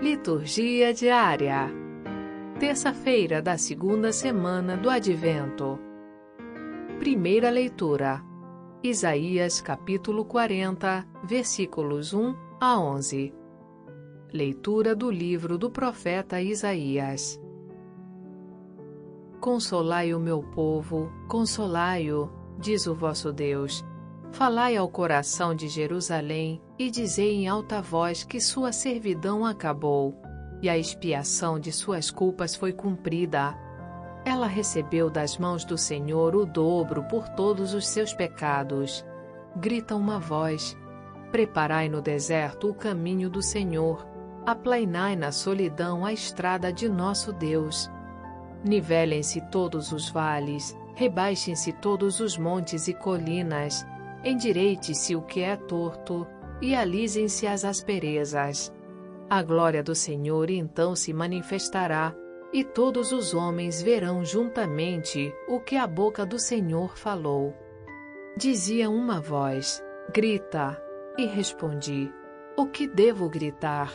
Liturgia diária. Terça-feira da segunda semana do Advento. Primeira leitura. Isaías capítulo 40, versículos 1 a 11. Leitura do livro do profeta Isaías. Consolai o meu povo, consolai-o, diz o vosso Deus. Falai ao coração de Jerusalém e dizei em alta voz que sua servidão acabou e a expiação de suas culpas foi cumprida. Ela recebeu das mãos do Senhor o dobro por todos os seus pecados. Grita uma voz: Preparai no deserto o caminho do Senhor, aplainai na solidão a estrada de nosso Deus. Nivelem-se todos os vales, rebaixem-se todos os montes e colinas, endireite-se o que é torto, e alisem-se as asperezas. A glória do Senhor então se manifestará, e todos os homens verão juntamente o que a boca do Senhor falou. Dizia uma voz: Grita! E respondi: O que devo gritar?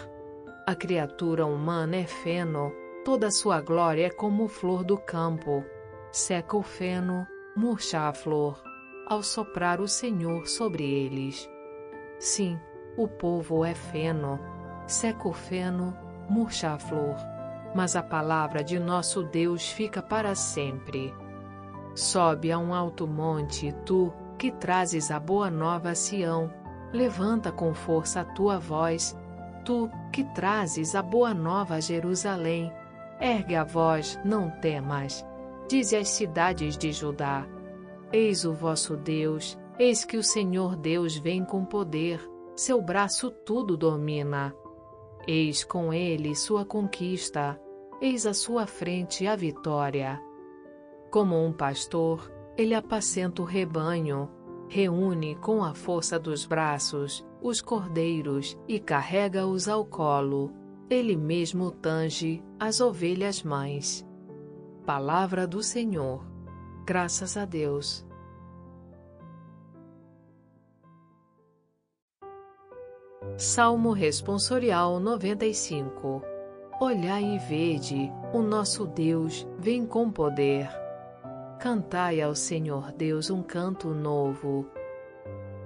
A criatura humana é feno, toda sua glória é como flor do campo. Seca o feno, murcha a flor, ao soprar o Senhor sobre eles. Sim, o povo é feno, seca o feno, murcha a flor, mas a palavra de nosso Deus fica para sempre. Sobe a um alto monte, tu, que trazes a boa nova a Sião, levanta com força a tua voz, tu, que trazes a boa nova a Jerusalém, ergue a voz, não temas, dize às cidades de Judá, Eis o vosso Deus, Eis que o Senhor Deus vem com poder, seu braço tudo domina. Eis com ele sua conquista, eis à sua frente a vitória. Como um pastor, ele apacenta o rebanho, reúne com a força dos braços os cordeiros e carrega-os ao colo. Ele mesmo tange as ovelhas mães. Palavra do Senhor. Graças a Deus. Salmo Responsorial 95 Olhai e vede, o nosso Deus vem com poder. Cantai ao Senhor Deus um canto novo.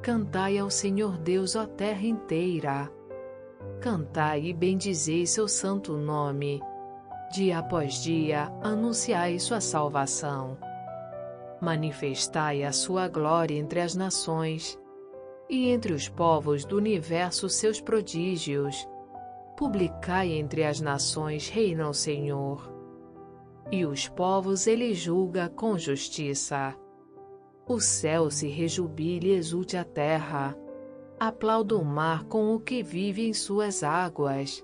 Cantai ao Senhor Deus a terra inteira. Cantai e bendizei seu santo nome. Dia após dia anunciai sua salvação. Manifestai a sua glória entre as nações e entre os povos do universo seus prodígios. Publicai entre as nações, reina o Senhor. E os povos ele julga com justiça. O céu se rejubile e exulte a terra. Aplauda o mar com o que vive em suas águas.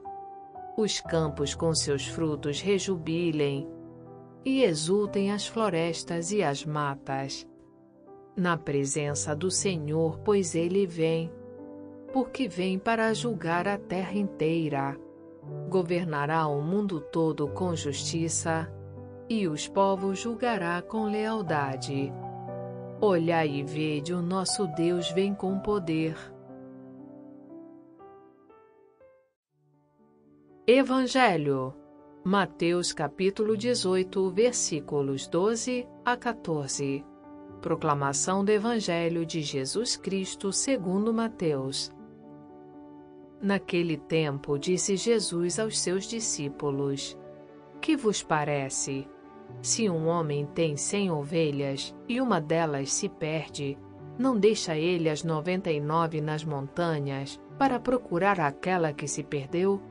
Os campos com seus frutos rejubilem. E exultem as florestas e as matas na presença do Senhor, pois ele vem, porque vem para julgar a terra inteira. Governará o mundo todo com justiça, e os povos julgará com lealdade. Olhai e vede, o nosso Deus vem com poder. Evangelho Mateus capítulo 18, versículos 12 a 14 Proclamação do Evangelho de Jesus Cristo segundo Mateus. Naquele tempo disse Jesus aos seus discípulos: Que vos parece? Se um homem tem cem ovelhas e uma delas se perde, não deixa ele as noventa e nove nas montanhas para procurar aquela que se perdeu?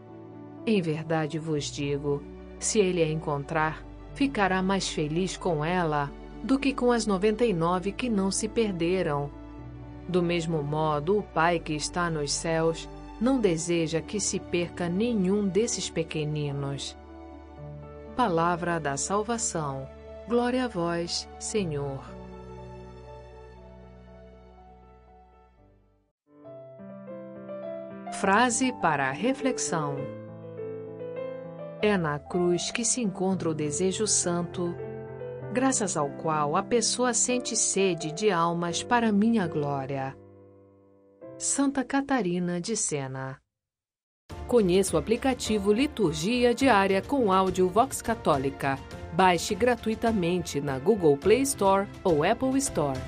Em verdade vos digo: se ele a encontrar, ficará mais feliz com ela do que com as noventa e nove que não se perderam. Do mesmo modo, o Pai que está nos céus não deseja que se perca nenhum desses pequeninos. Palavra da salvação. Glória a vós, Senhor. Frase para reflexão. É na cruz que se encontra o desejo santo graças ao qual a pessoa sente sede de almas para minha glória. Santa Catarina de Sena Conheça o aplicativo Liturgia Diária com áudio Vox Católica. Baixe gratuitamente na Google Play Store ou Apple Store.